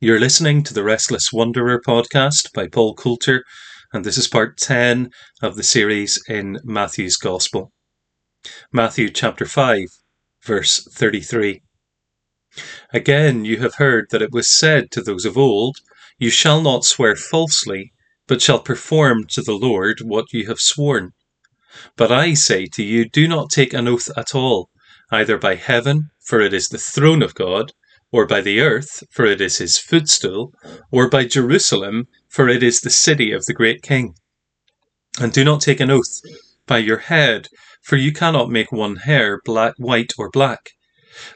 You're listening to the Restless Wanderer podcast by Paul Coulter, and this is part 10 of the series in Matthew's Gospel. Matthew chapter 5, verse 33. Again, you have heard that it was said to those of old, You shall not swear falsely, but shall perform to the Lord what you have sworn. But I say to you, do not take an oath at all, either by heaven, for it is the throne of God or by the earth, for it is his footstool, or by Jerusalem, for it is the city of the great king. And do not take an oath by your head, for you cannot make one hair black, white or black.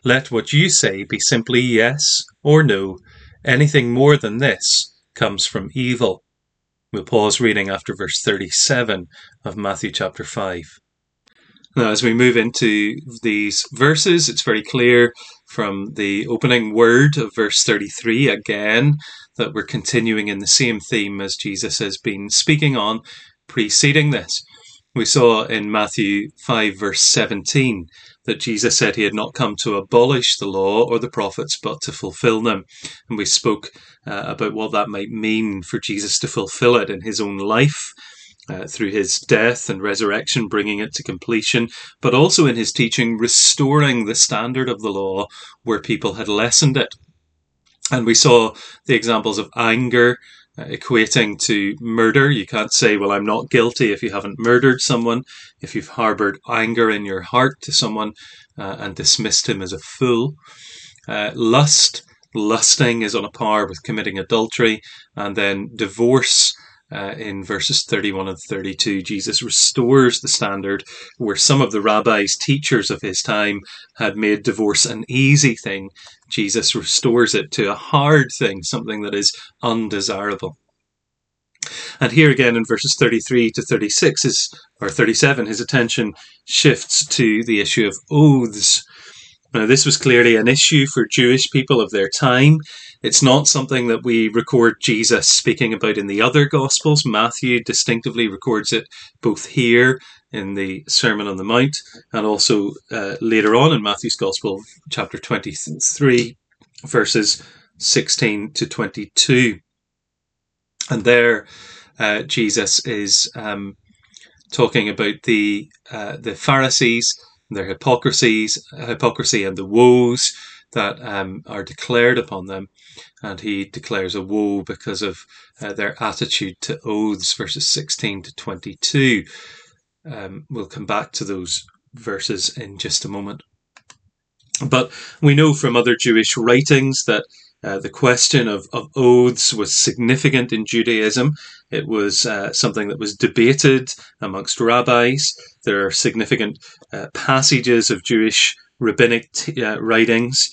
Let what you say be simply yes or no. Anything more than this comes from evil. We'll pause reading after verse 37 of Matthew chapter 5. Now, as we move into these verses, it's very clear from the opening word of verse 33 again that we're continuing in the same theme as Jesus has been speaking on preceding this. We saw in Matthew 5, verse 17, that Jesus said he had not come to abolish the law or the prophets, but to fulfill them. And we spoke uh, about what that might mean for Jesus to fulfill it in his own life uh, through his death and resurrection, bringing it to completion, but also in his teaching, restoring the standard of the law where people had lessened it. And we saw the examples of anger uh, equating to murder. You can't say, well, I'm not guilty if you haven't murdered someone, if you've harbored anger in your heart to someone uh, and dismissed him as a fool. Uh, lust, lusting is on a par with committing adultery, and then divorce uh, in verses 31 and 32, Jesus restores the standard where some of the rabbis, teachers of his time, had made divorce an easy thing. Jesus restores it to a hard thing, something that is undesirable. And here again in verses 33 to 36 is, or 37, his attention shifts to the issue of oaths. Now, this was clearly an issue for Jewish people of their time. It's not something that we record Jesus speaking about in the other Gospels. Matthew distinctively records it both here in the Sermon on the Mount and also uh, later on in Matthew's Gospel, chapter 23, verses 16 to 22. And there, uh, Jesus is um, talking about the uh, the Pharisees their hypocrisies, hypocrisy, and the woes that um, are declared upon them. And he declares a woe because of uh, their attitude to oaths, verses 16 to 22. Um, we'll come back to those verses in just a moment. But we know from other Jewish writings that uh, the question of, of oaths was significant in Judaism. It was uh, something that was debated amongst rabbis. There are significant uh, passages of Jewish rabbinic t- uh, writings,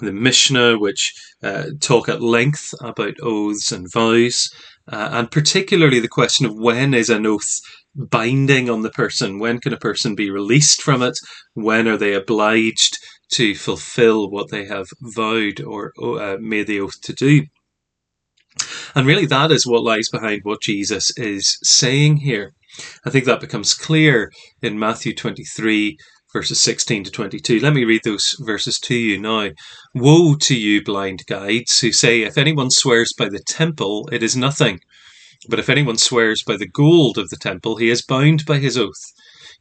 the Mishnah, which uh, talk at length about oaths and vows, and particularly the question of when is an oath binding on the person? When can a person be released from it? When are they obliged to fulfill what they have vowed or uh, made the oath to do. And really, that is what lies behind what Jesus is saying here. I think that becomes clear in Matthew 23, verses 16 to 22. Let me read those verses to you now. Woe to you, blind guides, who say, If anyone swears by the temple, it is nothing. But if anyone swears by the gold of the temple, he is bound by his oath.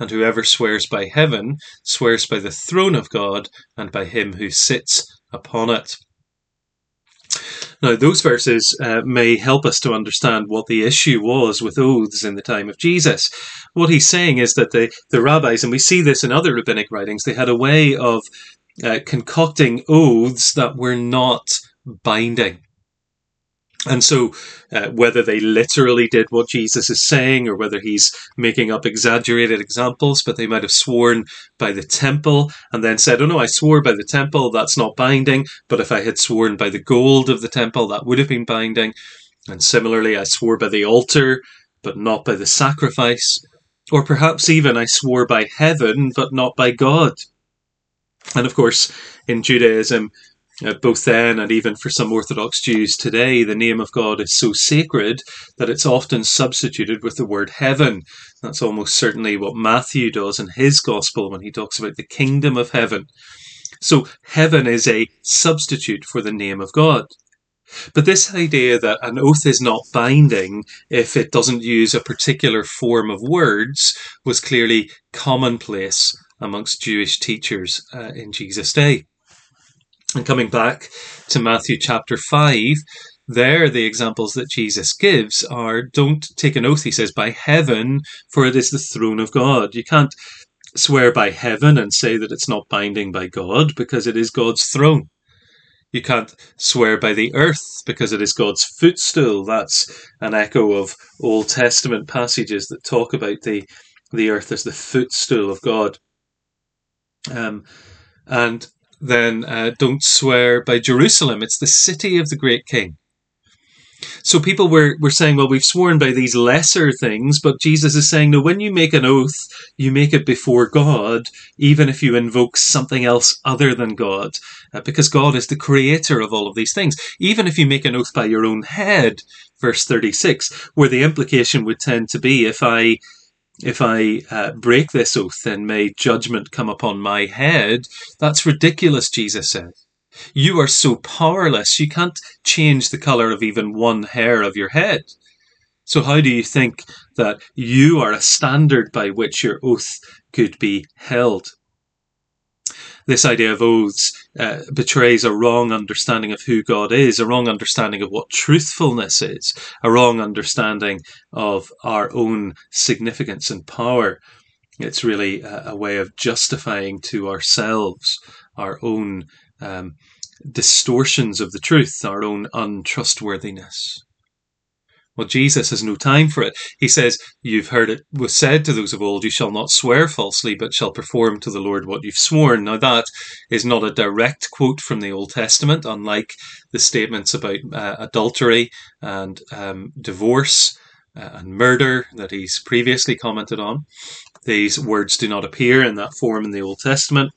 and whoever swears by heaven swears by the throne of God and by him who sits upon it. Now, those verses uh, may help us to understand what the issue was with oaths in the time of Jesus. What he's saying is that the, the rabbis, and we see this in other rabbinic writings, they had a way of uh, concocting oaths that were not binding. And so, uh, whether they literally did what Jesus is saying or whether he's making up exaggerated examples, but they might have sworn by the temple and then said, Oh no, I swore by the temple, that's not binding. But if I had sworn by the gold of the temple, that would have been binding. And similarly, I swore by the altar, but not by the sacrifice. Or perhaps even I swore by heaven, but not by God. And of course, in Judaism, uh, both then and even for some Orthodox Jews today, the name of God is so sacred that it's often substituted with the word heaven. That's almost certainly what Matthew does in his gospel when he talks about the kingdom of heaven. So heaven is a substitute for the name of God. But this idea that an oath is not binding if it doesn't use a particular form of words was clearly commonplace amongst Jewish teachers uh, in Jesus' day. And coming back to Matthew chapter 5, there the examples that Jesus gives are don't take an oath, he says, by heaven, for it is the throne of God. You can't swear by heaven and say that it's not binding by God because it is God's throne. You can't swear by the earth because it is God's footstool. That's an echo of Old Testament passages that talk about the, the earth as the footstool of God. Um, and then uh, don't swear by Jerusalem. It's the city of the great king. So people were, were saying, well, we've sworn by these lesser things, but Jesus is saying, no, when you make an oath, you make it before God, even if you invoke something else other than God, uh, because God is the creator of all of these things. Even if you make an oath by your own head, verse 36, where the implication would tend to be, if I if I uh, break this oath, then may judgment come upon my head. That's ridiculous, Jesus said. You are so powerless, you can't change the colour of even one hair of your head. So, how do you think that you are a standard by which your oath could be held? This idea of oaths uh, betrays a wrong understanding of who God is, a wrong understanding of what truthfulness is, a wrong understanding of our own significance and power. It's really a, a way of justifying to ourselves our own um, distortions of the truth, our own untrustworthiness. Well, Jesus has no time for it. He says, You've heard it was said to those of old, You shall not swear falsely, but shall perform to the Lord what you've sworn. Now, that is not a direct quote from the Old Testament, unlike the statements about uh, adultery and um, divorce uh, and murder that he's previously commented on. These words do not appear in that form in the Old Testament.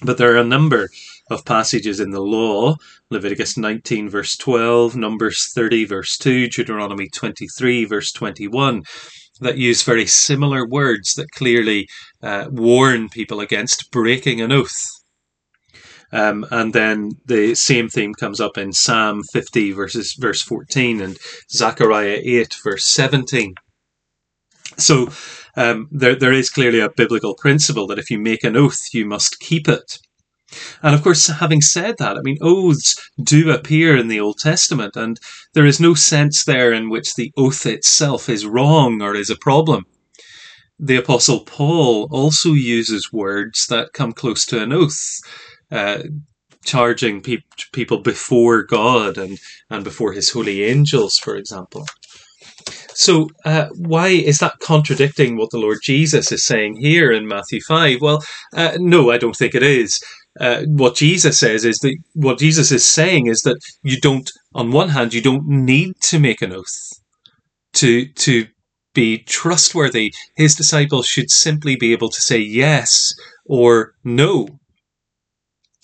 But there are a number of passages in the law Leviticus 19, verse 12, Numbers 30, verse 2, Deuteronomy 23, verse 21 that use very similar words that clearly uh, warn people against breaking an oath. Um, and then the same theme comes up in Psalm 50, verses verse 14, and Zechariah 8, verse 17. So um, there, there is clearly a biblical principle that if you make an oath, you must keep it. And of course, having said that, I mean, oaths do appear in the Old Testament, and there is no sense there in which the oath itself is wrong or is a problem. The Apostle Paul also uses words that come close to an oath, uh, charging pe- people before God and, and before his holy angels, for example. So, uh, why is that contradicting what the Lord Jesus is saying here in Matthew 5? Well, uh, no, I don't think it is. Uh, what Jesus says is that what Jesus is saying is that you don't, on one hand, you don't need to make an oath to, to be trustworthy. His disciples should simply be able to say yes or no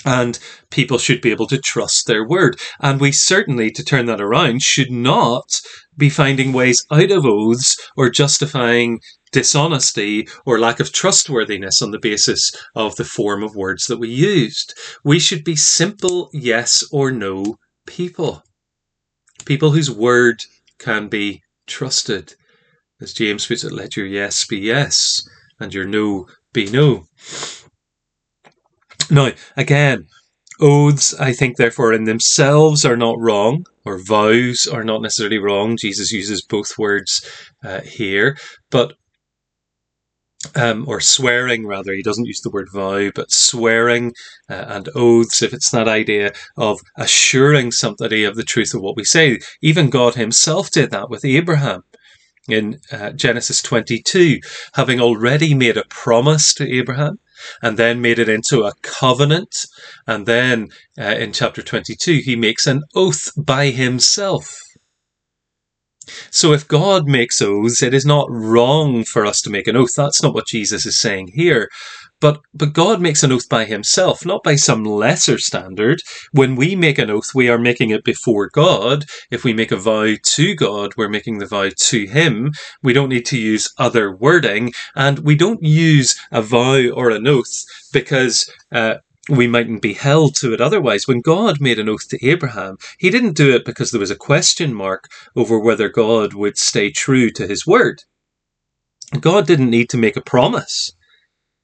and people should be able to trust their word. And we certainly, to turn that around, should not be finding ways out of oaths or justifying dishonesty or lack of trustworthiness on the basis of the form of words that we used. We should be simple yes or no people. People whose word can be trusted. As James puts it, let your yes be yes and your no be no. Now, again, oaths, I think, therefore, in themselves are not wrong, or vows are not necessarily wrong. Jesus uses both words uh, here, but um, or swearing rather. He doesn't use the word vow, but swearing uh, and oaths, if it's that idea of assuring somebody of the truth of what we say. Even God Himself did that with Abraham in uh, Genesis 22, having already made a promise to Abraham and then made it into a covenant. And then uh, in chapter 22, he makes an oath by himself. So if God makes oaths, it is not wrong for us to make an oath. That's not what Jesus is saying here. But, but God makes an oath by himself, not by some lesser standard. When we make an oath, we are making it before God. If we make a vow to God, we're making the vow to him. We don't need to use other wording and we don't use a vow or an oath because, uh, we mightn't be held to it otherwise. When God made an oath to Abraham, he didn't do it because there was a question mark over whether God would stay true to his word. God didn't need to make a promise.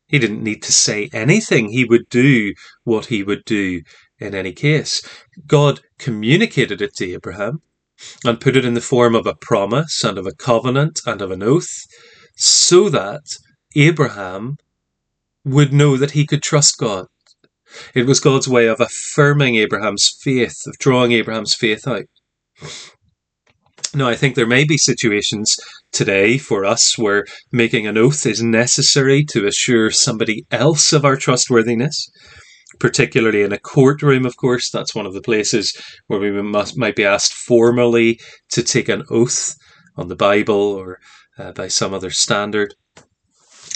He didn't need to say anything. He would do what he would do in any case. God communicated it to Abraham and put it in the form of a promise and of a covenant and of an oath so that Abraham would know that he could trust God. It was God's way of affirming Abraham's faith, of drawing Abraham's faith out. Now, I think there may be situations today for us where making an oath is necessary to assure somebody else of our trustworthiness, particularly in a courtroom, of course. That's one of the places where we must, might be asked formally to take an oath on the Bible or uh, by some other standard.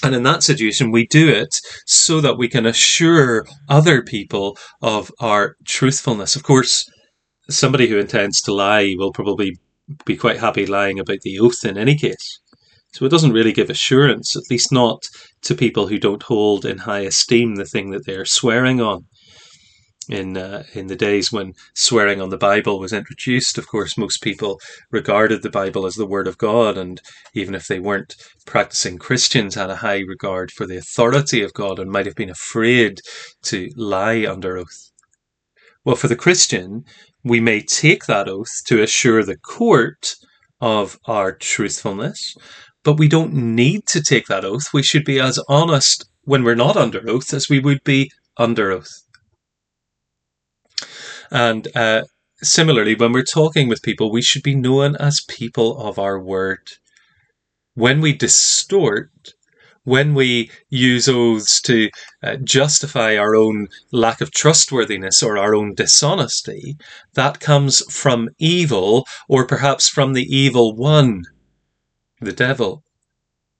And in that situation, we do it so that we can assure other people of our truthfulness. Of course, somebody who intends to lie will probably be quite happy lying about the oath in any case. So it doesn't really give assurance, at least not to people who don't hold in high esteem the thing that they're swearing on. In uh, in the days when swearing on the Bible was introduced, of course, most people regarded the Bible as the Word of God, and even if they weren't practicing Christians, had a high regard for the authority of God and might have been afraid to lie under oath. Well, for the Christian, we may take that oath to assure the court of our truthfulness, but we don't need to take that oath. We should be as honest when we're not under oath as we would be under oath. And uh, similarly, when we're talking with people, we should be known as people of our word. When we distort when we use oaths to uh, justify our own lack of trustworthiness or our own dishonesty, that comes from evil or perhaps from the evil one, the devil.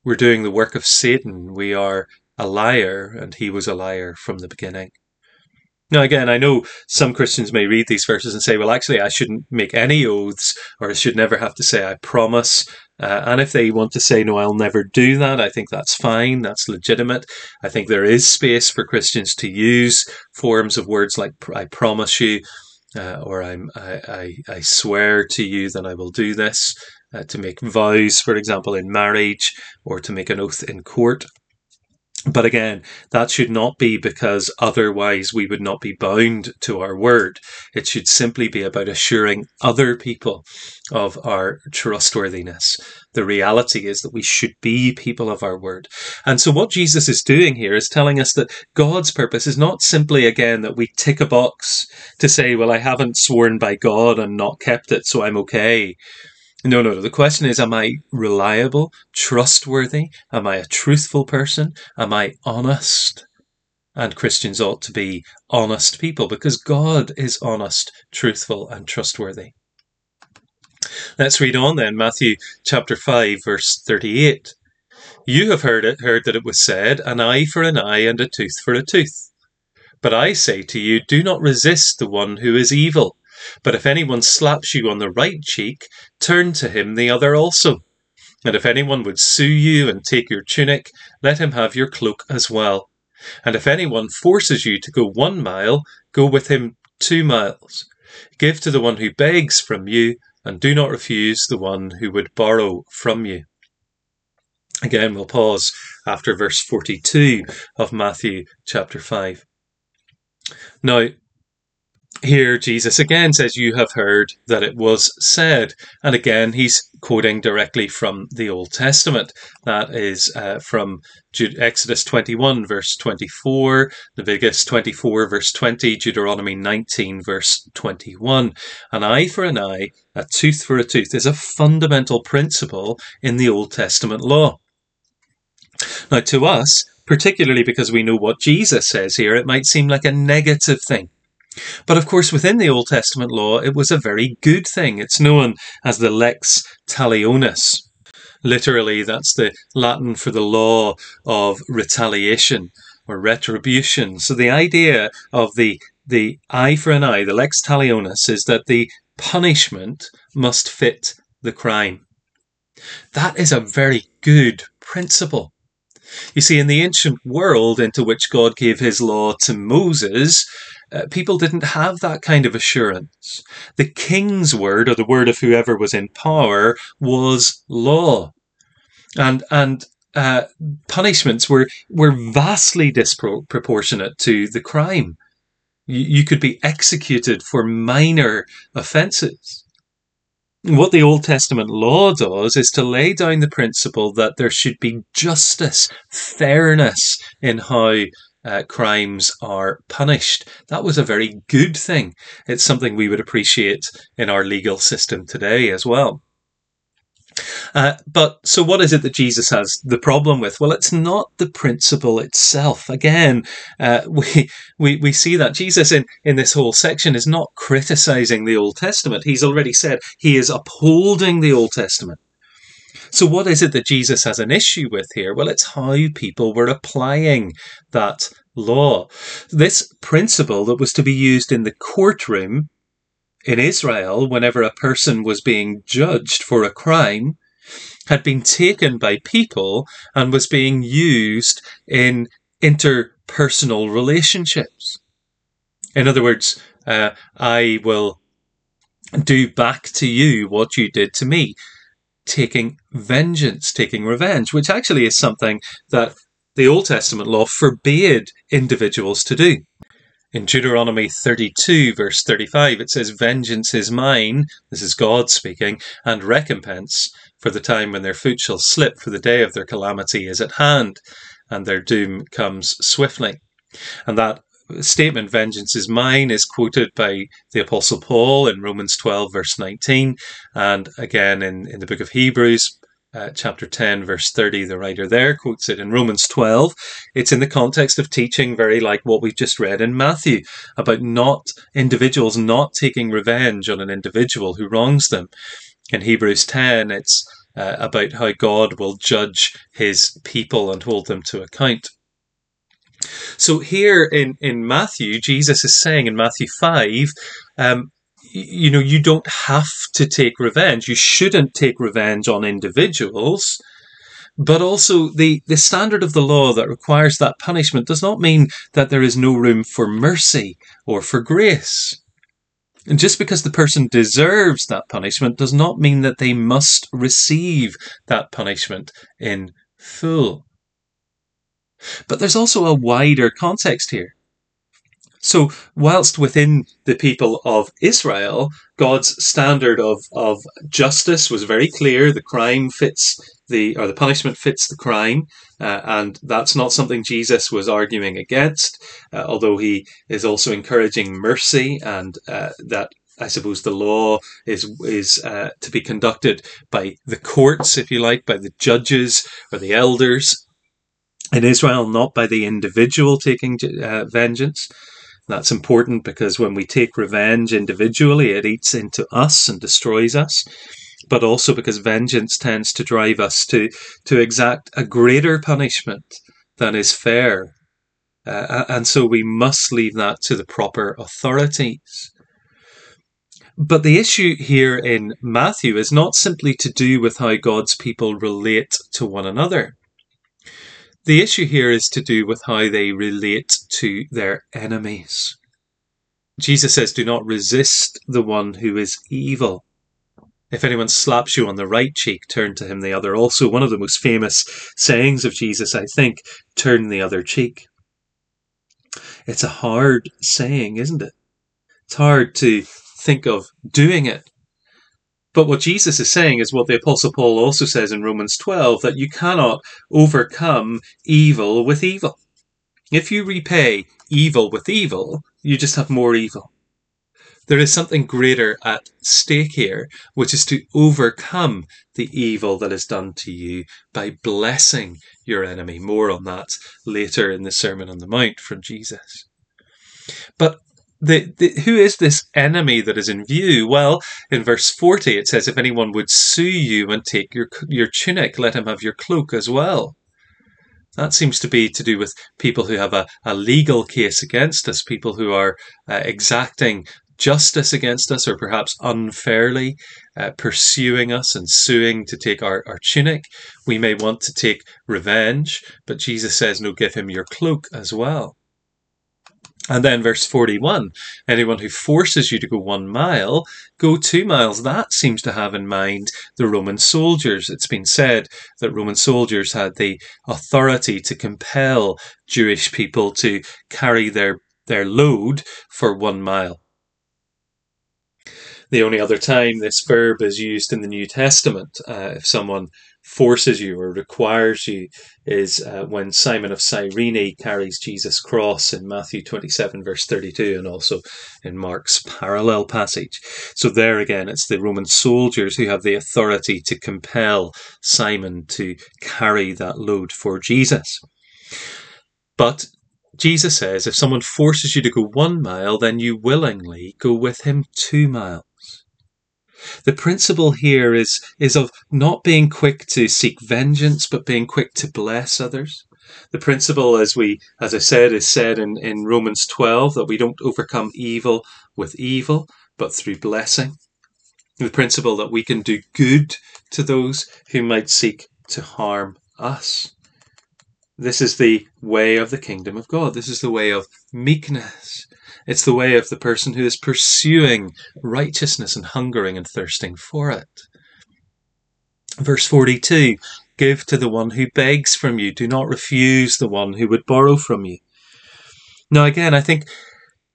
We're doing the work of Satan. We are a liar, and he was a liar from the beginning. Now, again, I know some Christians may read these verses and say, well, actually, I shouldn't make any oaths, or I should never have to say, I promise. Uh, and if they want to say, no, I'll never do that, I think that's fine. That's legitimate. I think there is space for Christians to use forms of words like, I promise you, uh, or I'm, I, I, I, swear to you that I will do this, uh, to make vows, for example, in marriage, or to make an oath in court. But again, that should not be because otherwise we would not be bound to our word. It should simply be about assuring other people of our trustworthiness. The reality is that we should be people of our word. And so what Jesus is doing here is telling us that God's purpose is not simply again that we tick a box to say, well, I haven't sworn by God and not kept it, so I'm okay. No, no, no. The question is, am I reliable, trustworthy? Am I a truthful person? Am I honest? And Christians ought to be honest people because God is honest, truthful, and trustworthy. Let's read on then, Matthew chapter 5, verse 38. You have heard it, heard that it was said, an eye for an eye and a tooth for a tooth. But I say to you, do not resist the one who is evil. But if anyone slaps you on the right cheek, turn to him the other also. And if anyone would sue you and take your tunic, let him have your cloak as well. And if anyone forces you to go one mile, go with him two miles. Give to the one who begs from you, and do not refuse the one who would borrow from you. Again, we'll pause after verse 42 of Matthew chapter 5. Now, here Jesus again says, You have heard that it was said. And again, he's quoting directly from the Old Testament. That is uh, from Exodus 21, verse 24, Leviticus 24, verse 20, Deuteronomy 19, verse 21. An eye for an eye, a tooth for a tooth is a fundamental principle in the Old Testament law. Now, to us, particularly because we know what Jesus says here, it might seem like a negative thing But of course, within the Old Testament law, it was a very good thing. It's known as the lex talionis. Literally, that's the Latin for the law of retaliation or retribution. So the idea of the the eye for an eye, the lex talionis, is that the punishment must fit the crime. That is a very good principle. You see, in the ancient world into which God gave his law to Moses, uh, people didn't have that kind of assurance. The king's word, or the word of whoever was in power, was law. And, and uh, punishments were, were vastly disproportionate to the crime. You, you could be executed for minor offences. What the Old Testament law does is to lay down the principle that there should be justice, fairness in how uh, crimes are punished. That was a very good thing. It's something we would appreciate in our legal system today as well. Uh, but so what is it that Jesus has the problem with? Well, it's not the principle itself. Again, uh, we, we, we see that Jesus in, in this whole section is not criticizing the Old Testament. He's already said he is upholding the Old Testament. So what is it that Jesus has an issue with here? Well, it's how people were applying that law. This principle that was to be used in the courtroom in Israel, whenever a person was being judged for a crime, had been taken by people and was being used in interpersonal relationships. In other words, uh, I will do back to you what you did to me, taking vengeance, taking revenge, which actually is something that the Old Testament law forbade individuals to do. In Deuteronomy 32, verse 35, it says, Vengeance is mine, this is God speaking, and recompense for the time when their foot shall slip, for the day of their calamity is at hand, and their doom comes swiftly. And that statement, vengeance is mine, is quoted by the Apostle Paul in Romans 12, verse 19, and again in, in the book of Hebrews, uh, chapter 10, verse 30, the writer there quotes it in Romans 12. It's in the context of teaching, very like what we've just read in Matthew, about not individuals not taking revenge on an individual who wrongs them. In Hebrews 10, it's uh, about how God will judge his people and hold them to account. So here in, in Matthew, Jesus is saying in Matthew 5, um, you know, you don't have to take revenge. You shouldn't take revenge on individuals. But also, the, the standard of the law that requires that punishment does not mean that there is no room for mercy or for grace. And just because the person deserves that punishment does not mean that they must receive that punishment in full. But there's also a wider context here. So, whilst within the people of Israel, God's standard of, of justice was very clear, the crime fits the, or the punishment fits the crime, uh, and that's not something Jesus was arguing against, uh, although he is also encouraging mercy and uh, that I suppose the law is is uh, to be conducted by the courts, if you like, by the judges or the elders in Israel, not by the individual taking uh, vengeance. That's important because when we take revenge individually, it eats into us and destroys us. But also because vengeance tends to drive us to, to exact a greater punishment than is fair. Uh, and so we must leave that to the proper authorities. But the issue here in Matthew is not simply to do with how God's people relate to one another. The issue here is to do with how they relate to their enemies. Jesus says, Do not resist the one who is evil. If anyone slaps you on the right cheek, turn to him the other. Also, one of the most famous sayings of Jesus, I think, turn the other cheek. It's a hard saying, isn't it? It's hard to think of doing it. But what Jesus is saying is what the Apostle Paul also says in Romans 12 that you cannot overcome evil with evil. If you repay evil with evil, you just have more evil. There is something greater at stake here, which is to overcome the evil that is done to you by blessing your enemy. More on that later in the Sermon on the Mount from Jesus. But the, the, who is this enemy that is in view? Well, in verse 40, it says, If anyone would sue you and take your, your tunic, let him have your cloak as well. That seems to be to do with people who have a, a legal case against us, people who are uh, exacting justice against us or perhaps unfairly uh, pursuing us and suing to take our, our tunic. We may want to take revenge, but Jesus says, No, give him your cloak as well. And then verse 41 anyone who forces you to go one mile, go two miles. That seems to have in mind the Roman soldiers. It's been said that Roman soldiers had the authority to compel Jewish people to carry their, their load for one mile. The only other time this verb is used in the New Testament, uh, if someone forces you or requires you, is uh, when Simon of Cyrene carries Jesus' cross in Matthew 27, verse 32, and also in Mark's parallel passage. So, there again, it's the Roman soldiers who have the authority to compel Simon to carry that load for Jesus. But Jesus says if someone forces you to go one mile, then you willingly go with him two miles. The principle here is, is of not being quick to seek vengeance, but being quick to bless others. The principle, as we, as I said, is said in, in Romans 12, that we don't overcome evil with evil, but through blessing. The principle that we can do good to those who might seek to harm us. This is the way of the kingdom of God. This is the way of meekness. It's the way of the person who is pursuing righteousness and hungering and thirsting for it. Verse 42 Give to the one who begs from you, do not refuse the one who would borrow from you. Now, again, I think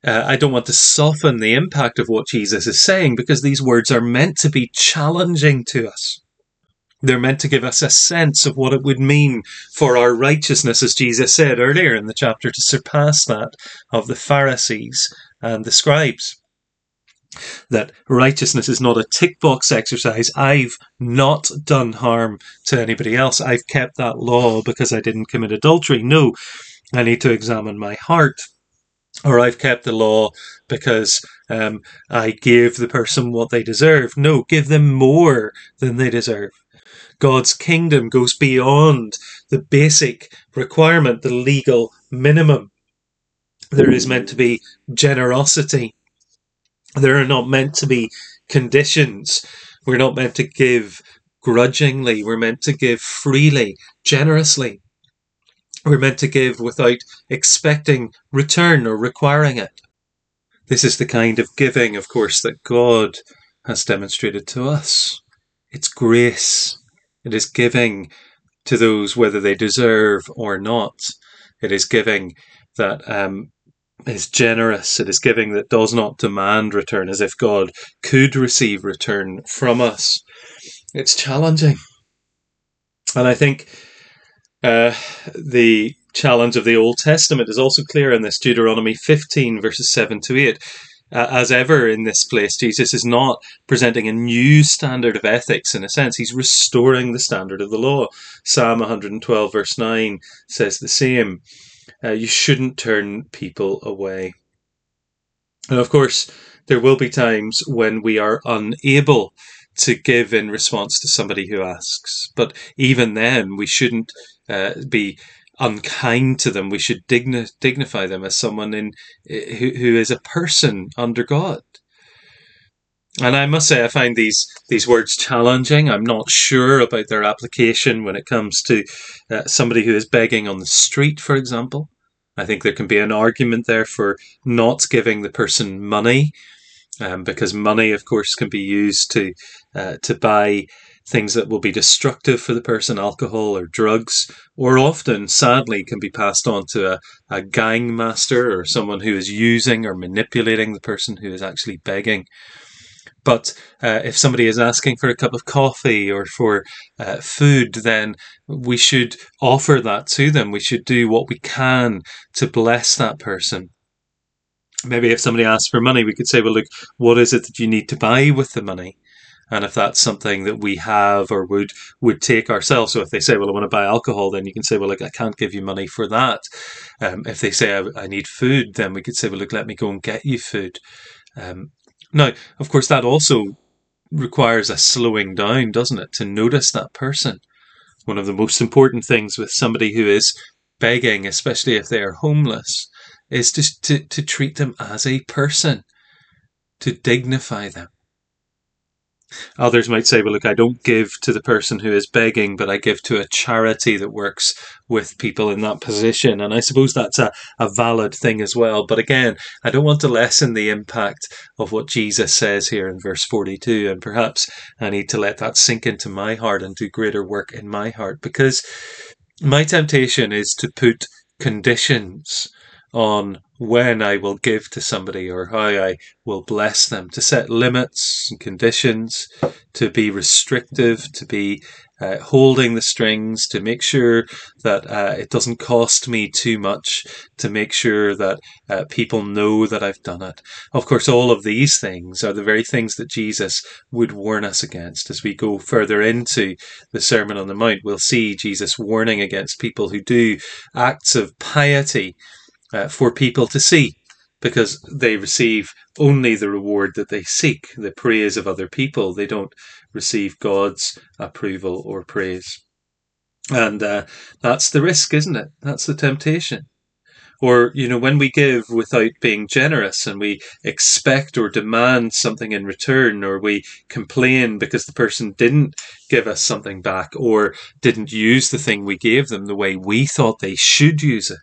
uh, I don't want to soften the impact of what Jesus is saying because these words are meant to be challenging to us. They're meant to give us a sense of what it would mean for our righteousness, as Jesus said earlier in the chapter, to surpass that of the Pharisees and the scribes. That righteousness is not a tick box exercise. I've not done harm to anybody else. I've kept that law because I didn't commit adultery. No, I need to examine my heart. Or I've kept the law because um, I gave the person what they deserve. No, give them more than they deserve. God's kingdom goes beyond the basic requirement, the legal minimum. There is meant to be generosity. There are not meant to be conditions. We're not meant to give grudgingly. We're meant to give freely, generously. We're meant to give without expecting return or requiring it. This is the kind of giving, of course, that God has demonstrated to us. It's grace. It is giving to those whether they deserve or not. It is giving that um, is generous. It is giving that does not demand return as if God could receive return from us. It's challenging. And I think uh, the challenge of the Old Testament is also clear in this Deuteronomy 15, verses 7 to 8 uh, as ever in this place, Jesus is not presenting a new standard of ethics in a sense. He's restoring the standard of the law. Psalm 112, verse 9 says the same. Uh, you shouldn't turn people away. And of course, there will be times when we are unable to give in response to somebody who asks. But even then, we shouldn't uh, be unkind to them. We should digni- dignify them as someone in who, who is a person under God. And I must say, I find these these words challenging. I'm not sure about their application when it comes to uh, somebody who is begging on the street, for example. I think there can be an argument there for not giving the person money, um, because money, of course, can be used to uh, to buy things that will be destructive for the person, alcohol or drugs, or often, sadly, can be passed on to a, a gang master or someone who is using or manipulating the person who is actually begging. But uh, if somebody is asking for a cup of coffee or for uh, food, then we should offer that to them. We should do what we can to bless that person. Maybe if somebody asks for money, we could say, well, look, what is it that you need to buy with the money? And if that's something that we have or would would take ourselves so if they say well i want to buy alcohol then you can say well look i can't give you money for that. Um, if they say I, I, need food then we could say well look let me go and get you food. Um, now of course that also requires a slowing down doesn't it to notice that person? One of the most important things with somebody who is begging especially if they are homeless is to, to, to treat them as a person to dignify them Others might say, well, look, I don't give to the person who is begging, but I give to a charity that works with people in that position. And I suppose that's a, a valid thing as well. But again, I don't want to lessen the impact of what Jesus says here in verse 42. And perhaps I need to let that sink into my heart and do greater work in my heart because my temptation is to put conditions on when I will give to somebody or how I will bless them, to set limits and conditions, to be restrictive, to be uh, holding the strings, to make sure that uh, it doesn't cost me too much, to make sure that uh, people know that I've done it. Of course, all of these things are the very things that Jesus would warn us against. As we go further into the Sermon on the Mount, we'll see Jesus warning against people who do acts of piety uh, for people to see because they receive only the reward that they seek, the praise of other people. They don't receive God's approval or praise. And uh, that's the risk, isn't it? That's the temptation. Or, you know, when we give without being generous and we expect or demand something in return, or we complain because the person didn't give us something back or didn't use the thing we gave them the way we thought they should use it,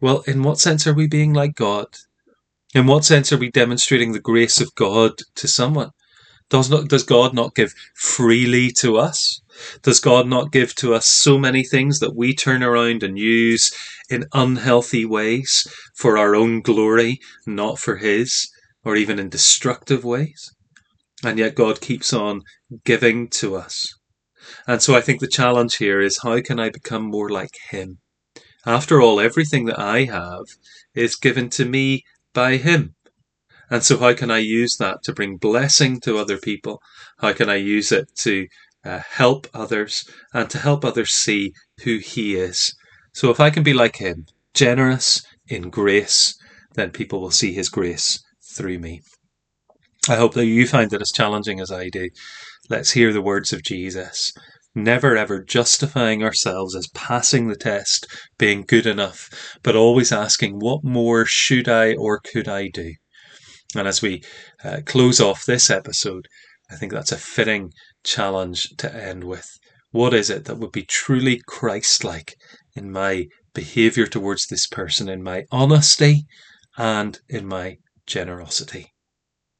well, in what sense are we being like God? In what sense are we demonstrating the grace of God to someone? Does not does God not give freely to us? Does God not give to us so many things that we turn around and use in unhealthy ways for our own glory, not for His, or even in destructive ways? And yet God keeps on giving to us. And so I think the challenge here is how can I become more like Him? After all, everything that I have is given to me by Him. And so, how can I use that to bring blessing to other people? How can I use it to uh, help others and to help others see who He is? So, if I can be like Him, generous in grace, then people will see His grace through me. I hope that you find it as challenging as I do. Let's hear the words of Jesus never ever justifying ourselves as passing the test, being good enough, but always asking, what more should I or could I do? And as we uh, close off this episode, I think that's a fitting challenge to end with. What is it that would be truly Christ like in my behavior towards this person, in my honesty and in my generosity?